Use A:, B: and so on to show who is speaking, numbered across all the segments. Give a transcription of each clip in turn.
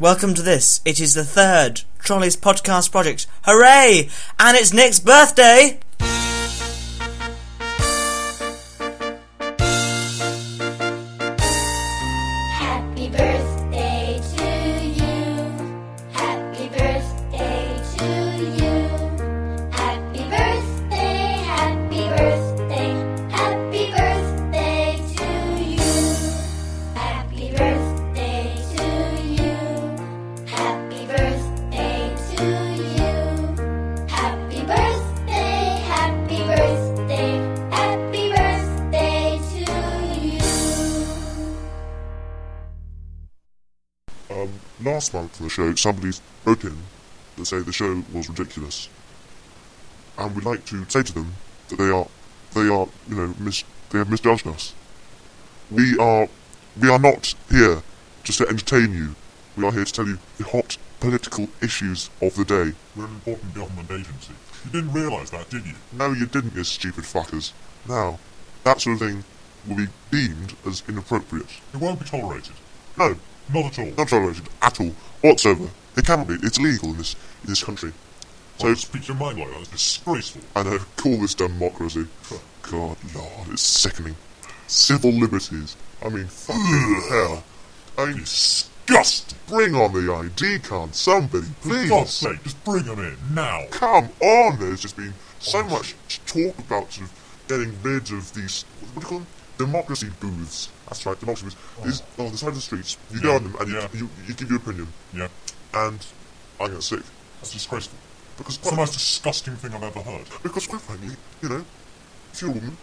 A: Welcome to this. It is the third Trolleys podcast project. Hooray! And it's Nick's birthday!
B: On the show, somebody wrote in to say the show was ridiculous, and we'd like to say to them that they are, they are, you know, mis- they have misjudged us. We are, we are not here just to entertain you. We are here to tell you the hot political issues of the day.
C: We're an important government agency. You didn't realise that, did you?
B: No, you didn't, you stupid fuckers. Now, that sort of thing will be deemed as inappropriate.
C: It won't be tolerated.
B: No,
C: Not at all.
B: not tolerated at all, whatsoever. It cannot be. It's illegal in this in this country.
C: So speak your mind like that. It's disgraceful.
B: I know, call this democracy. God, Lord, it's sickening. Civil liberties. I mean, fucking hell. I mean,
C: Disgusting.
B: bring on the ID card, somebody,
C: For God's sake, just bring them in now.
B: Come on, there's just been so much talk about sort of getting rid of these, what do you call them? Democracy booths. That's right, democracy booths. Oh. These, on the side of the streets, you go on them and you,
C: yeah.
B: you, you give your opinion,
C: Yeah,
B: and I get sick.
C: that's disgraceful.
B: Because
C: It's the most disgusting thing I've ever heard.
B: Because quite frankly, you know, if you're a woman,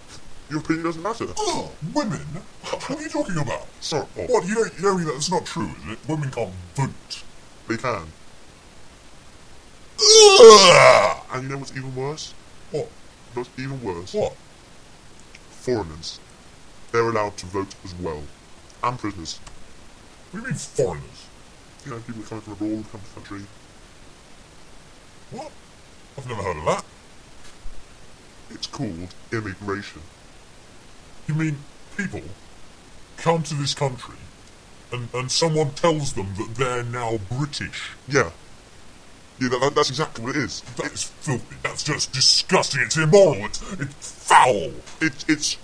B: your opinion doesn't matter.
C: Oh, women? What are you talking about?
B: Sorry, oh,
C: What, you don't, you don't that's not true, is it? Women can't vote.
B: they can. And you know what's even worse?
C: What?
B: What's even worse?
C: What?
B: Foreigners. They're allowed to vote as well. And prisoners.
C: What do you mean foreigners?
B: You know, people coming from abroad, come to the country.
C: What? I've never heard of that.
B: It's called immigration.
C: You mean people come to this country and, and someone tells them that they're now British?
B: Yeah. Yeah, that, that's exactly what it is.
C: That is filthy. That's just disgusting. It's immoral. It's, it's foul.
B: It, it's,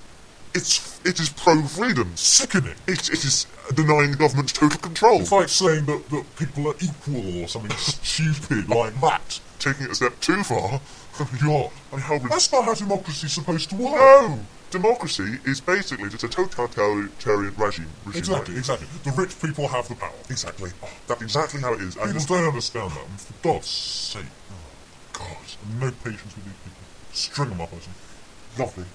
B: it's, it is pro-freedom.
C: Sickening.
B: It, it is denying the government's total control.
C: It's like saying that, that people are equal or something stupid like that.
B: Taking it a step too far.
C: God.
B: I mean, how
C: That's not how democracy's supposed to work.
B: No! Democracy is basically just a totalitarian regime. regime
C: Exactly, exactly. The rich people have the power.
B: Exactly. Oh, that's exactly how it is.
C: People
B: it's-
C: don't understand that. For God's sake. Oh, God. No patience with these people. String them up, I think.
B: lovely.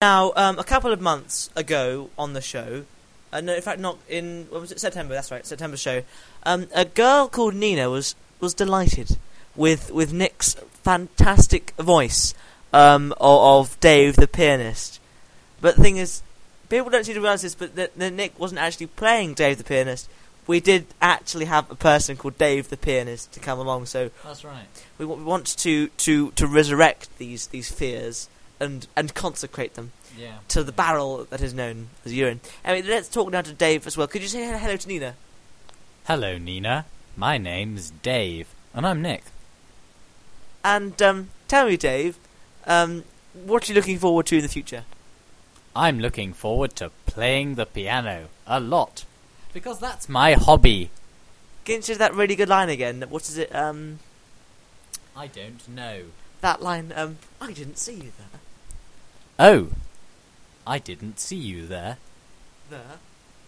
A: Now, um, a couple of months ago on the show, uh, no, in fact, not in when was it September? That's right, September show. Um, a girl called Nina was was delighted with with Nick's fantastic voice um, of, of Dave the pianist. But the thing is, people don't seem to realise this, but that, that Nick wasn't actually playing Dave the pianist. We did actually have a person called Dave the pianist to come along, so
D: That's right.
A: we, we want to, to, to resurrect these these fears and and consecrate them
D: Yeah.
A: to the barrel that is known as urine. Anyway, let's talk now to Dave as well. Could you say hello to Nina?
D: Hello, Nina. My name's Dave, and I'm Nick.
A: And um, tell me, Dave, um, what are you looking forward to in the future?
D: I'm looking forward to playing the piano a lot because that's my hobby.
A: Get into that really good line again. What is it? Um,
D: I don't know.
A: that line. Um, I didn't see you there.
D: Oh, I didn't see you there.
A: There.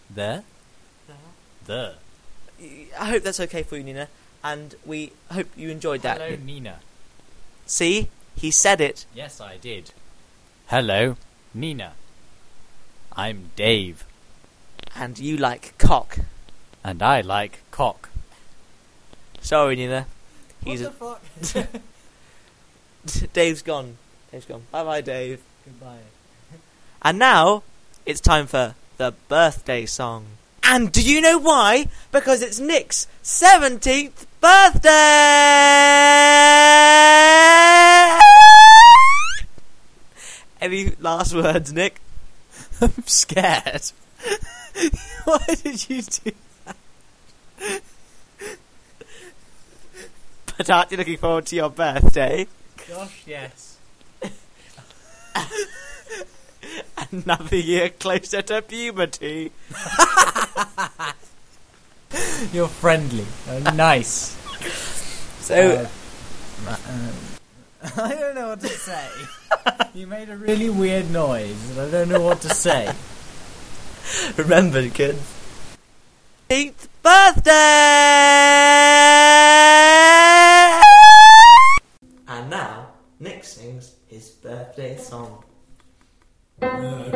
D: There?
A: There.
D: There.
A: I hope that's okay for you, Nina. And we hope you enjoyed that.
D: Hello, Nina.
A: See, he said it.
D: Yes, I did. Hello, Nina. I'm Dave,
A: And you like cock.
D: and I like cock.
A: Sorry, Nina. He's
D: fuck?
A: a Dave's gone. Dave's gone. Bye, bye, Dave.
D: Goodbye.
A: And now it's time for the birthday song. And do you know why? Because it's Nick's 17th birthday! Any last words, Nick?
D: I'm scared. Why did you do that?
E: But aren't you looking forward to your birthday?
D: Gosh, yes.
E: Another year closer to puberty.
D: You're friendly. Uh, nice.
E: So,
D: Uh, I don't know what to say. you made a really weird noise, and I don't know what to say.
E: remember, kids. Eighth birthday! And now, Nick sings his birthday song. Piano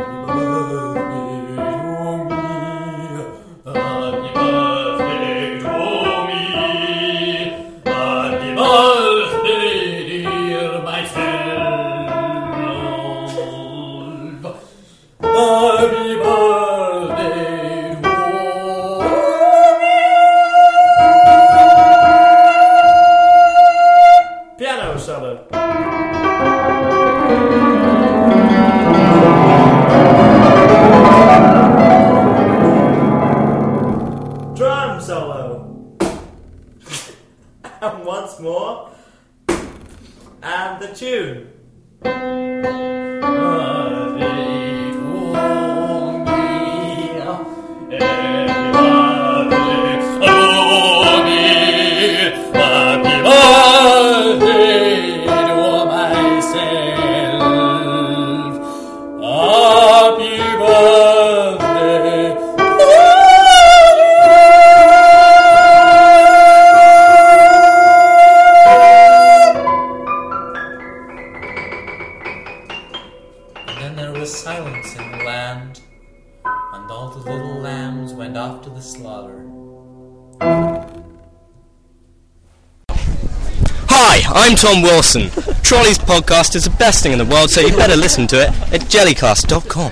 F: I'm Tom Wilson. Trolley's podcast is the best thing in the world, so you better listen to it at jellycast.com.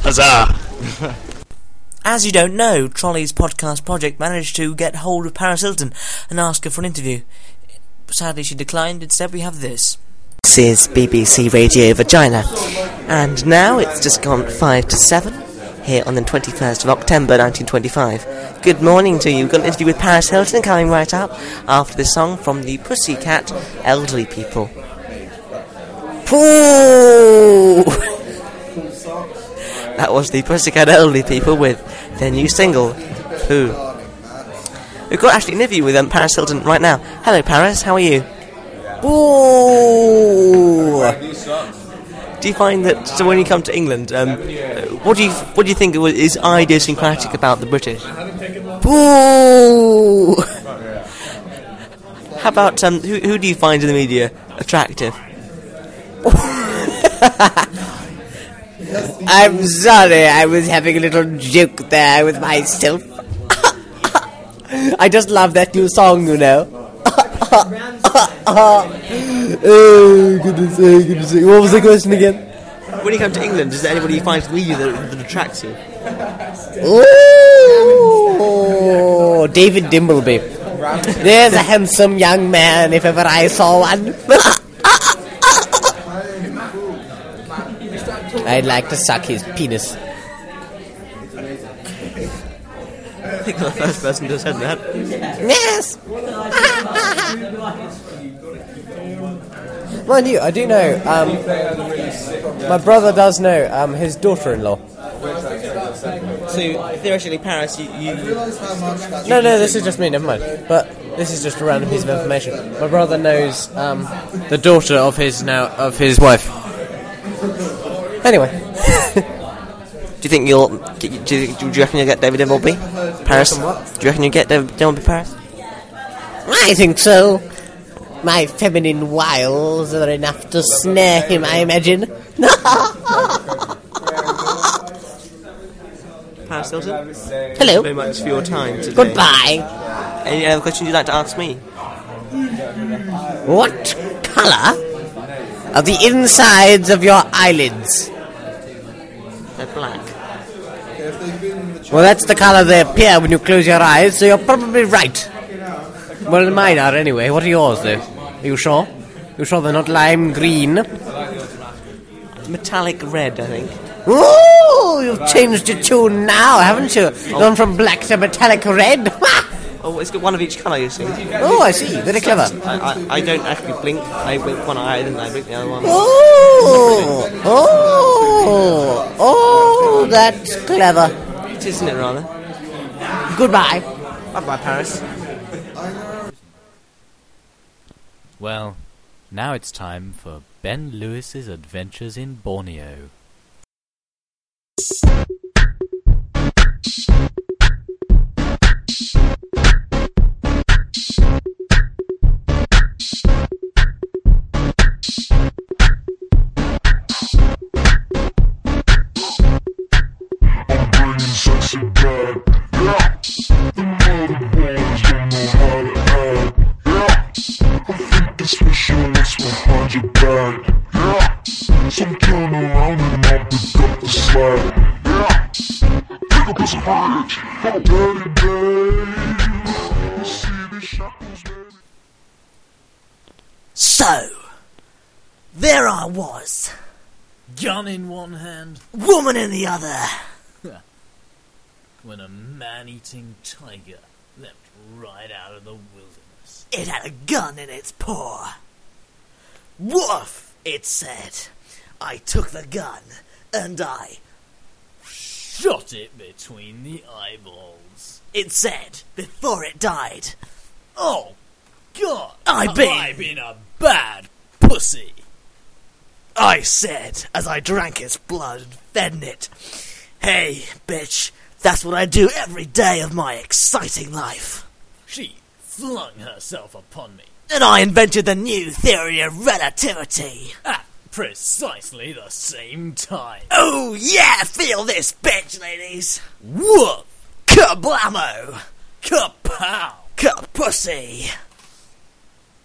F: Huzzah!
E: As you don't know, Trolley's podcast project managed to get hold of Paris Hilton and ask her for an interview. Sadly, she declined. Instead, we have this. This is BBC Radio Vagina. And now it's just gone 5 to 7 here on the 21st of October 1925. Good morning to you. We've got an interview with Paris Hilton coming right up after this song from the Pussycat Elderly People. Pooh! That was the Pussycat Elderly People with their new single, Who. We've got actually an interview with um, Paris Hilton right now. Hello, Paris. How are you? Ooh. Do you find that so when you come to England, um, what do you what do you think is idiosyncratic about the British? Ooh. How about um, who who do you find in the media attractive?
G: I'm sorry, I was having a little joke there with myself. I just love that new song, you know. Oh, goodness, oh, goodness. What was the question again?
E: When you come to England, is there anybody you find in the media that, that attracts you?
G: Ooh, David Dimbleby. There's a handsome young man, if ever I saw one. I'd like to suck his penis.
E: I think I'm the first person to have said that.
G: Yes. Mind you, I do know. Um, my brother does know um, his daughter-in-law.
E: So theoretically, Paris, you, you
G: No, no, this is just me. Never mind. But this is just a random piece of information. My brother knows um, the daughter of his now of his wife. Anyway,
E: do you think you'll do you, do you reckon you'll get David Dimbleby? Paris? Do you reckon you'll get David Dimbleby Paris?
G: I think so. My feminine wiles are enough to snare him, I imagine.
E: Paris Hilton? Thank you
G: Hello.
E: very much for your time today.
G: Goodbye.
E: Any other questions you'd like to ask me?
G: What colour are the insides of your eyelids?
E: They're black.
G: Well, that's the colour they appear when you close your eyes, so you're probably right. Well, mine are anyway. What are yours, though? Are you sure? You sure they're not lime green?
E: Metallic red, I think.
G: Ooh, you've changed your tune now, haven't you? Oh. Gone from black to metallic red.
A: Oh, it's got one of each colour, you see.
G: Oh, I see. Very clever.
A: I, I, I don't actually blink. I blink one eye, and then I blink the other one.
G: Oh, oh, oh, that's clever.
A: Isn't it, rather?
G: Goodbye.
A: Bye-bye, Paris.
D: Well, now it's time for Ben Lewis's Adventures in Borneo.
C: Pick up his bridge. Daddy, babe. You see these shackles, baby?
A: So, there I was,
D: Gun in one hand,
A: woman in the other.
D: when a man-eating tiger leapt right out of the wilderness.
A: It had a gun in its paw. Woof, it said. I took the gun, and I,
D: Shot it between the eyeballs.
A: it said, before it died.
D: Oh, God!
A: I
D: have
A: been-
D: I been a bad pussy.
A: I said as I drank its blood and fed it. Hey, bitch, that's what I do every day of my exciting life.
D: She flung herself upon me
A: And I invented the new theory of relativity.
D: at precisely the same time.
A: Oh yeah, feel this bitch, ladies.
D: Woof!
A: Kablamo!
D: Kapow!
A: Kapussy!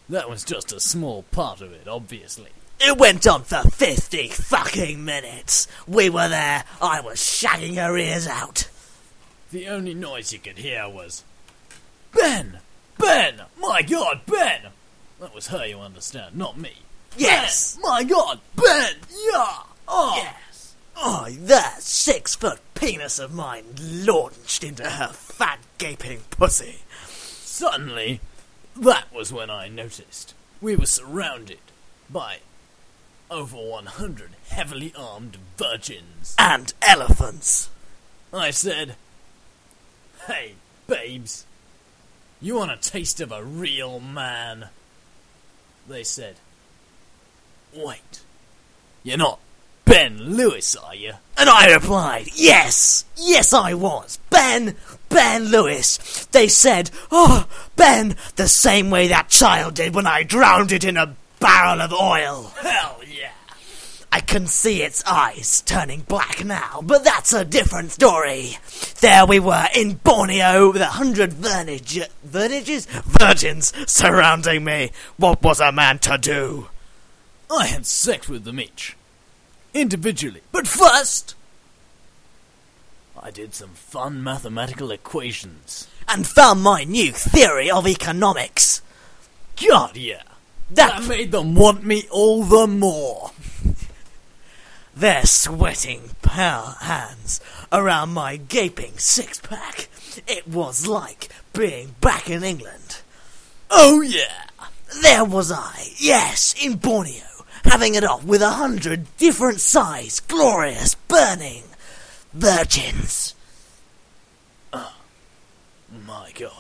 D: That was just a small part of it, obviously.
A: It went on for 50 fucking minutes. We were there, I was shagging her ears out.
D: The only noise you could hear was Ben! Ben! My god, Ben! That was her, you understand, not me.
A: Yes!
D: Ben! My god, Ben! Yeah! Oh!
A: Yes! Oh, that six foot penis of mine launched into her fat gaping pussy.
D: Suddenly, that was when I noticed we were surrounded by over 100 heavily armed virgins.
A: And elephants.
D: I said, Hey, babes, you want a taste of a real man? They said, Wait, you're not Ben Lewis, are you?
A: And I replied, Yes! Yes, I was. Ben! Ben Lewis. They said, Oh, Ben, the same way that child did when I drowned it in a barrel of oil.
D: Hell yeah!
A: I can see its eyes turning black now, but that's a different story. There we were in Borneo with a hundred vernage, vernages? Virgins surrounding me. What was a man to do?
D: I had sex with them each, individually. But first, I did some fun mathematical equations.
A: And found my new theory of economics.
D: God, yeah.
A: That
D: That made them want me all the more.
A: Their sweating pale hands around my gaping six pack. It was like being back in England.
D: Oh, yeah.
A: There was I, yes, in Borneo, having it off with a hundred different size, glorious, burning virgins.
D: Oh, My god.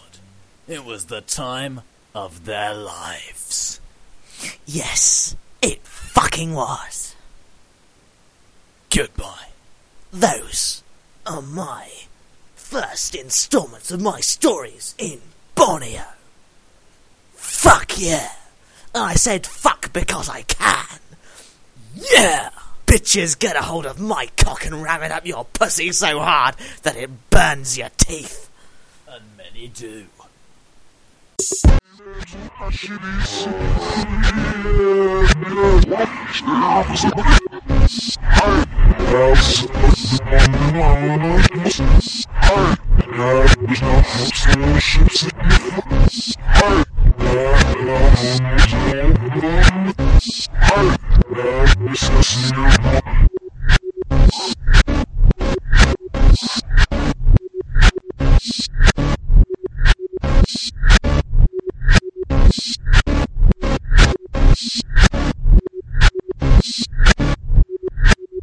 D: It was the time of their lives.
A: Yes, it fucking was.
D: Goodbye.
A: Those are my first installments of my stories in Borneo. Fuck yeah. I said fuck because I can. Yeah! Bitches get a hold of my cock and ram it up your pussy so hard that it burns your teeth.
D: And many do.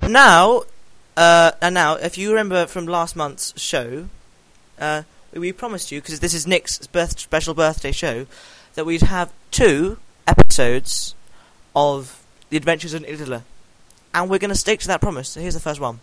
A: Now, uh, and now, if you remember from last month's show, uh, we, promised you because this is Nick's birth, special birthday show that we'd have two episodes of The Adventures in Italy, and we're going to stick to that promise. So here's the first one.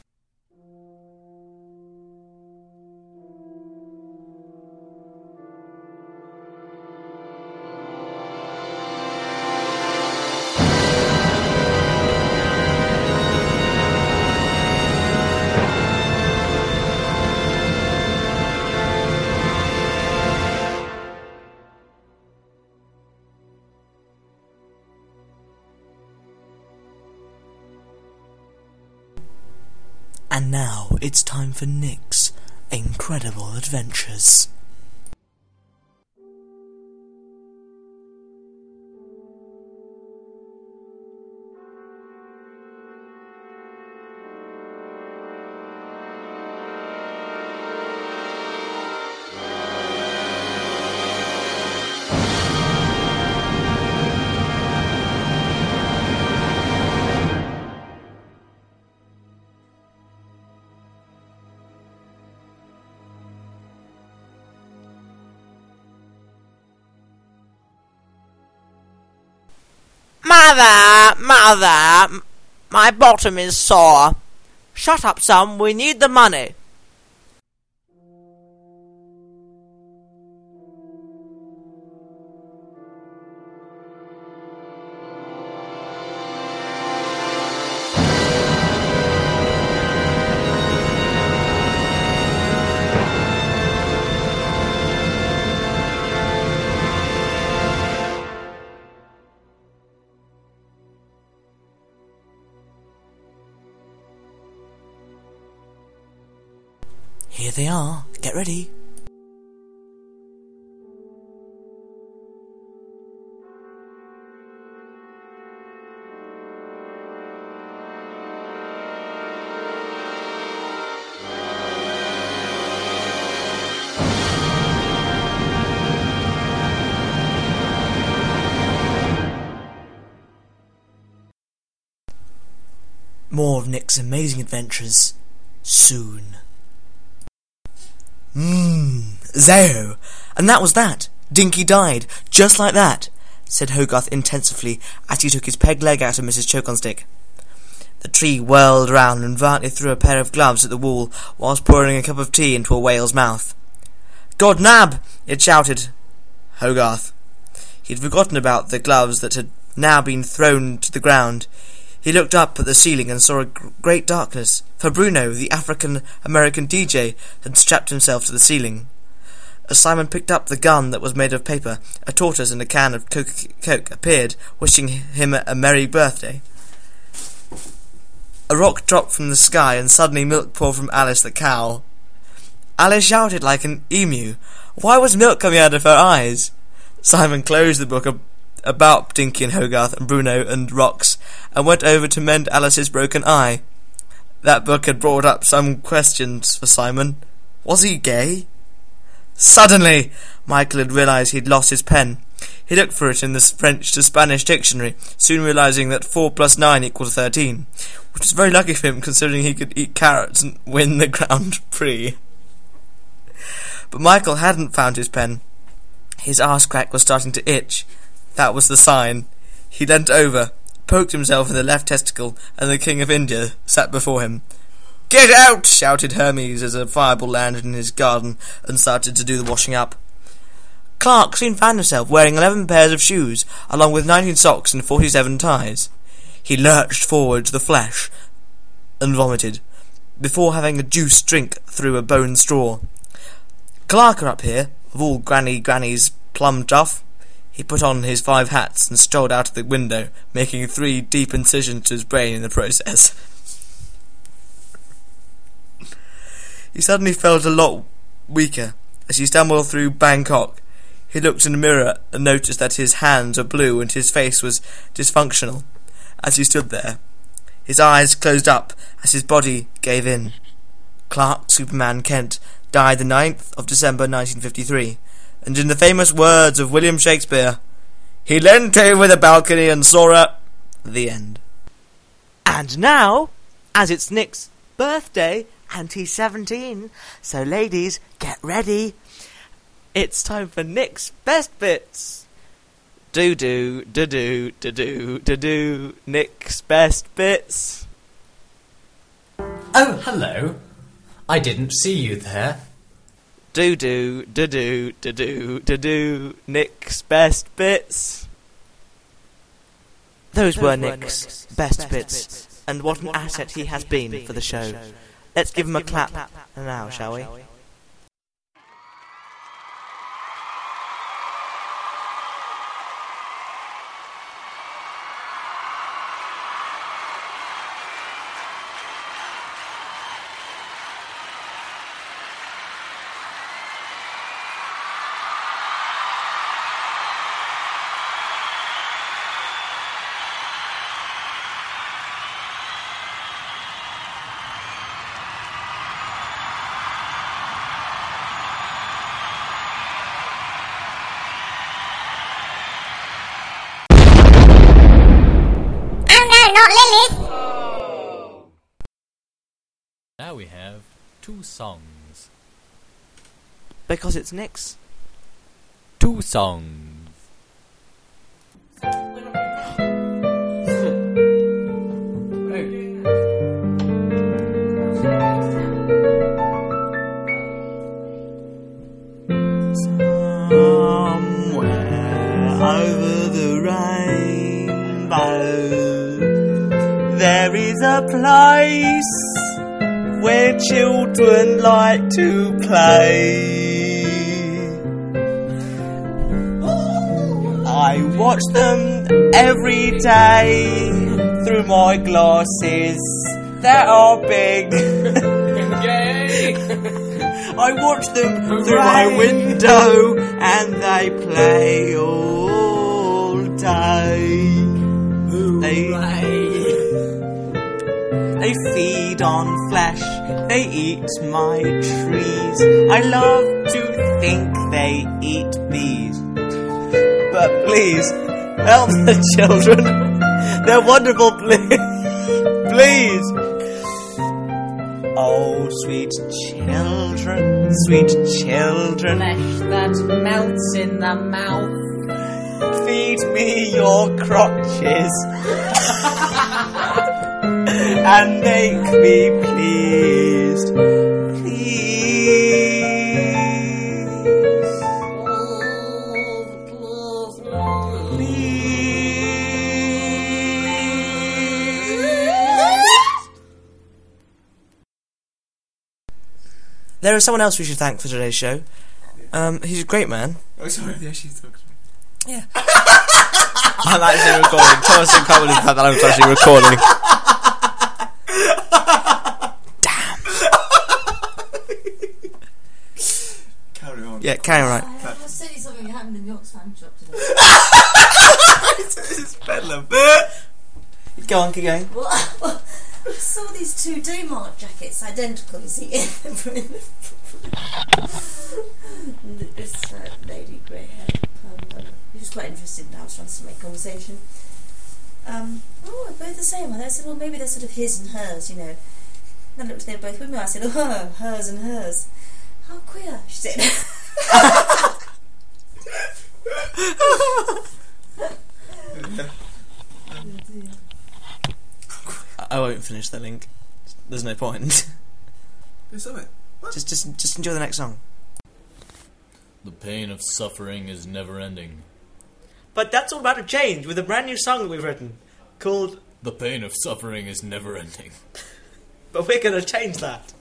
A: And now it's time for Nick's incredible adventures. Mother, my bottom is sore. Shut up, son, we need the money. They are. Get ready. More of Nick's amazing adventures soon. Mmm. And that was that. Dinky died, just like that, said Hogarth intensively as he took his peg leg out of Mrs. Choke-on-Stick. The tree whirled round and violently threw a pair of gloves at the wall whilst pouring a cup of tea into a whale's mouth. God nab! it shouted. Hogarth. He had forgotten about the gloves that had now been thrown to the ground. He looked up at the ceiling and saw a great darkness, for Bruno, the African American DJ, had strapped himself to the ceiling. As Simon picked up the gun that was made of paper, a tortoise and a can of Coke, Coke appeared, wishing him a merry birthday. A rock dropped from the sky, and suddenly milk poured from Alice the cow. Alice shouted like an emu. Why was milk coming out of her eyes? Simon closed the book about Dinky and Hogarth and Bruno and Rocks and went over to mend Alice's broken eye. That book had brought up some questions for Simon. Was he gay? Suddenly, Michael had realized he'd lost his pen. He looked for it in the French to Spanish dictionary, soon realizing that 4 plus 9 equals 13, which was very lucky for him considering he could eat carrots and win the Grand Prix. But Michael hadn't found his pen. His arse crack was starting to itch. That was the sign. He leant over, poked himself in the left testicle, and the King of India sat before him. Get out! shouted Hermes as a fireball landed in his garden and started to do the washing up. Clark soon found himself wearing eleven pairs of shoes, along with nineteen socks and forty-seven ties. He lurched forward to the flesh and vomited, before having a juice drink through a bone straw. Clark are up here, of all Granny Granny's plum duff. He put on his five hats and strolled out of the window, making three deep incisions to his brain in the process. he suddenly felt a lot weaker as he stumbled through Bangkok. He looked in the mirror and noticed that his hands were blue and his face was dysfunctional as he stood there. His eyes closed up as his body gave in. Clark Superman Kent died the 9th of December 1953, and in the famous words of William Shakespeare, he leant over the balcony and saw her. The end. And now, as it's Nick's birthday and he's 17. So, ladies, get ready. It's time for Nick's best bits. Do do do do do do do do Nick's best bits.
H: Oh, hello. I didn't see you there.
A: Do do do do do do do do Nick's best bits. Those were Nick's best bits, and what an asset he has been for the show. Let's give him a clap now, shall we?
D: Two songs.
A: Because it's Nick's.
D: Two songs.
A: Somewhere over the rainbow, there is a place where children like to play. I watch them every day through my glasses that are big. I watch them through my window and they play all day. They, they feed on flesh, they eat my trees. I love to think they eat bees. But please, help the children. They're wonderful, please. Please. Oh, sweet children, sweet children,
I: Flesh that melts in the mouth.
A: feed me your crotches and make me pleased. Please. Please. There is someone else we should thank for today's show. Um, he's a great man.
J: Oh, sorry, yeah, she's talking.
A: Yeah. I'm actually recording. Thomas and can't believe that I'm actually recording.
J: Carry on.
A: Yeah, carry on. Right.
I: I must say something happened in the Oxfam shop today.
J: it's Bedlam.
A: Go on, keep going.
I: Well, I saw these two Daymark jackets, identical, you see. And this uh, lady, grey hair, um, was quite interested in I was trying to make conversation. Um, oh, they're both the same. And I said, well, maybe they're sort of his and hers, you know. And I looked, they were both women. I said, oh, hers and hers. How queer, she said.
A: I won't finish the link. There's no point.
J: Do something.
A: just, just, just enjoy the next song.
D: The pain of suffering is never ending.
A: But that's all about to change with a brand new song that we've written called.
D: The pain of suffering is never ending.
A: But we're gonna change that.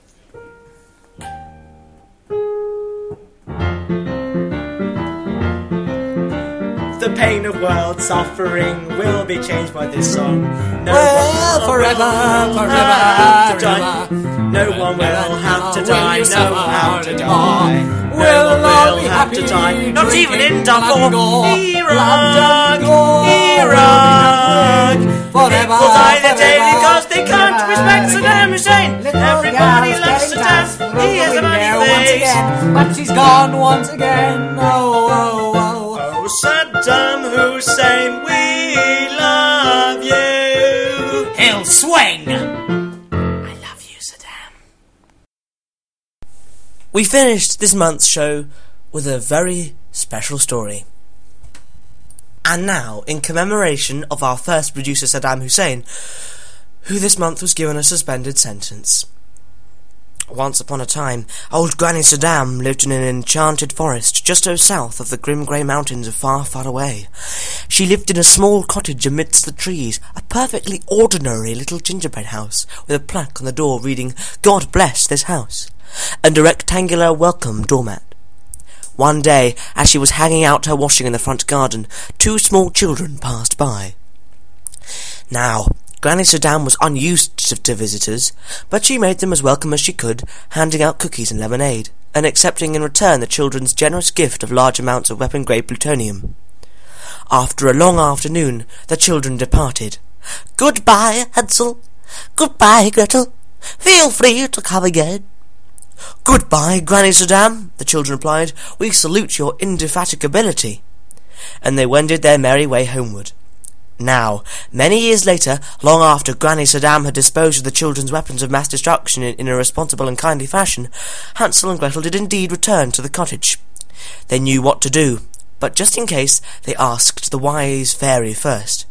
A: Pain of world suffering will be changed by this song. No
H: Well,
A: one
H: forever,
A: will
H: forever,
A: have to die.
H: forever.
A: No one will have to die.
H: you
A: No
H: suffer
A: one will have to die. No
H: We'll
A: one
H: all
A: will
H: be
A: have to
H: happy,
A: die. Not even in Darfur,
H: blood and gore,
A: Iraq,
H: blood and gore,
A: Iraq.
H: Forever,
A: People die the day because they can't respect Saddam Hussein. Everybody loves Saddam. He has a money
H: once
A: face.
H: again, but she's gone once again. Oh. Oh,
A: Saddam Hussein, we love you.
H: He'll swing. I love you, Saddam.
E: We finished this month's show with a very special story. And now, in commemoration of our first producer Saddam Hussein, who this month was given a suspended sentence. Once upon a time, old Granny Saddam lived in an enchanted forest just the south of the grim grey mountains of far, far away. She lived in a small cottage amidst the trees, a perfectly ordinary little gingerbread house, with a plaque on the door reading, God bless this house, and a rectangular welcome doormat. One day, as she was hanging out her washing in the front garden, two small children passed by. Now, Granny Saddam was unused to, to visitors, but she made them as welcome as she could, handing out cookies and lemonade, and accepting in return the children's generous gift of large amounts of weapon-grade plutonium. After a long afternoon, the children departed. Goodbye, Hansel. Goodbye, Gretel. Feel free to come again. Goodbye, Granny Saddam, the children replied. We salute your indefatigability. And they wended their merry way homeward. Now, many years later, long after Granny Saddam had disposed of the children's weapons of mass destruction in, in a responsible and kindly fashion, Hansel and Gretel did indeed return to the cottage. They knew what to do, but just in case, they asked the wise fairy first.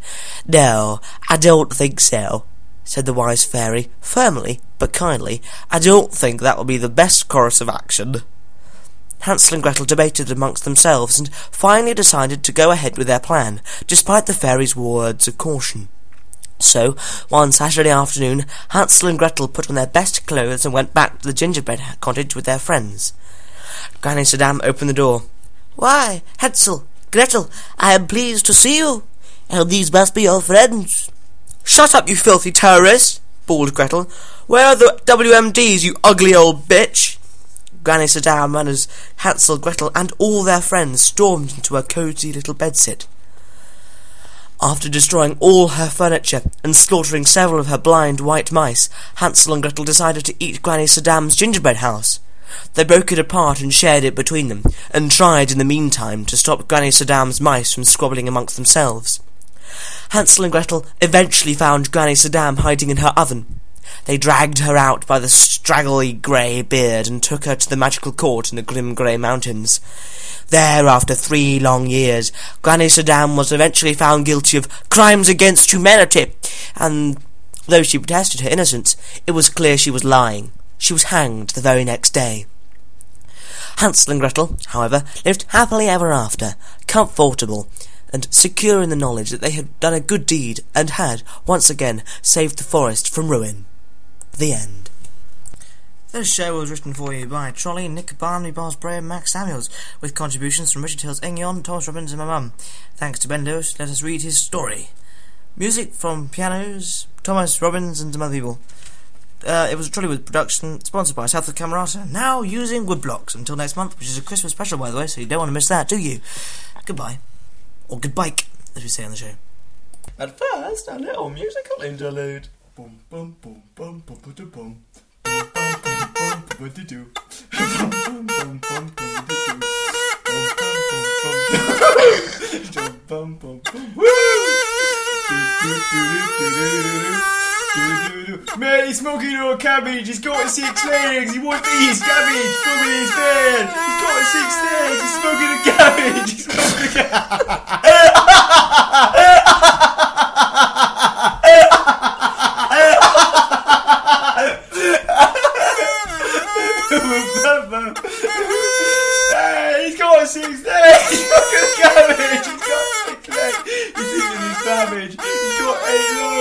E: No, I don't think so, said the wise fairy, firmly but kindly. I don't think that will be the best course of action. Hansel and Gretel debated amongst themselves and finally decided to go ahead with their plan, despite the fairy's words of caution. So, one Saturday afternoon, Hansel and Gretel put on their best clothes and went back to the gingerbread cottage with their friends. Granny Saddam opened the door. Why, Hansel, Gretel, I am pleased to see you. And these must be your friends. Shut up, you filthy terrorist, bawled Gretel. Where are the WMDs, you ugly old bitch? Granny Saddam as Hansel, Gretel, and all their friends stormed into her cosy little bedsit. After destroying all her furniture and slaughtering several of her blind white mice, Hansel and Gretel decided to eat Granny Saddam's gingerbread house. They broke it apart and shared it between them, and tried in the meantime to stop Granny Saddam's mice from squabbling amongst themselves. Hansel and Gretel eventually found Granny Saddam hiding in her oven. They dragged her out by the straggly grey beard and took her to the magical court in the grim grey mountains. There, after three long years, Granny Saddam was eventually found guilty of crimes against humanity, and though she protested her innocence, it was clear she was lying. She was hanged the very next day. Hansel and Gretel, however, lived happily ever after, comfortable, and secure in the knowledge that they had done a good deed and had, once again, saved the forest from ruin. The end. This show was written for you by Trolley, Nick Barney, Bars Bray, and Max Samuels, with contributions from Richard Hills, Engyon, Thomas Robbins, and my mum. Thanks to Ben Lewis, let us read his story. Music from pianos, Thomas Robbins, and some other people. Uh, it was a Trollywood production, sponsored by South of Camerata, now using woodblocks until next month, which is a Christmas special, by the way, so you don't want to miss that, do you? Goodbye. Or goodbye, as we say on the show. At first, a little musical interlude.
J: Boom, boom, boom, boom, boom, boom, boom, boom. Man, he's smoking on cabbage. He's got six legs. He wants to eat his cabbage from his bed. He's got six legs. He's smoking a cabbage. He's smoking a Hey, he's got six legs. He's a cabbage. He's got six legs. He's eating his cabbage. He's got eight lives.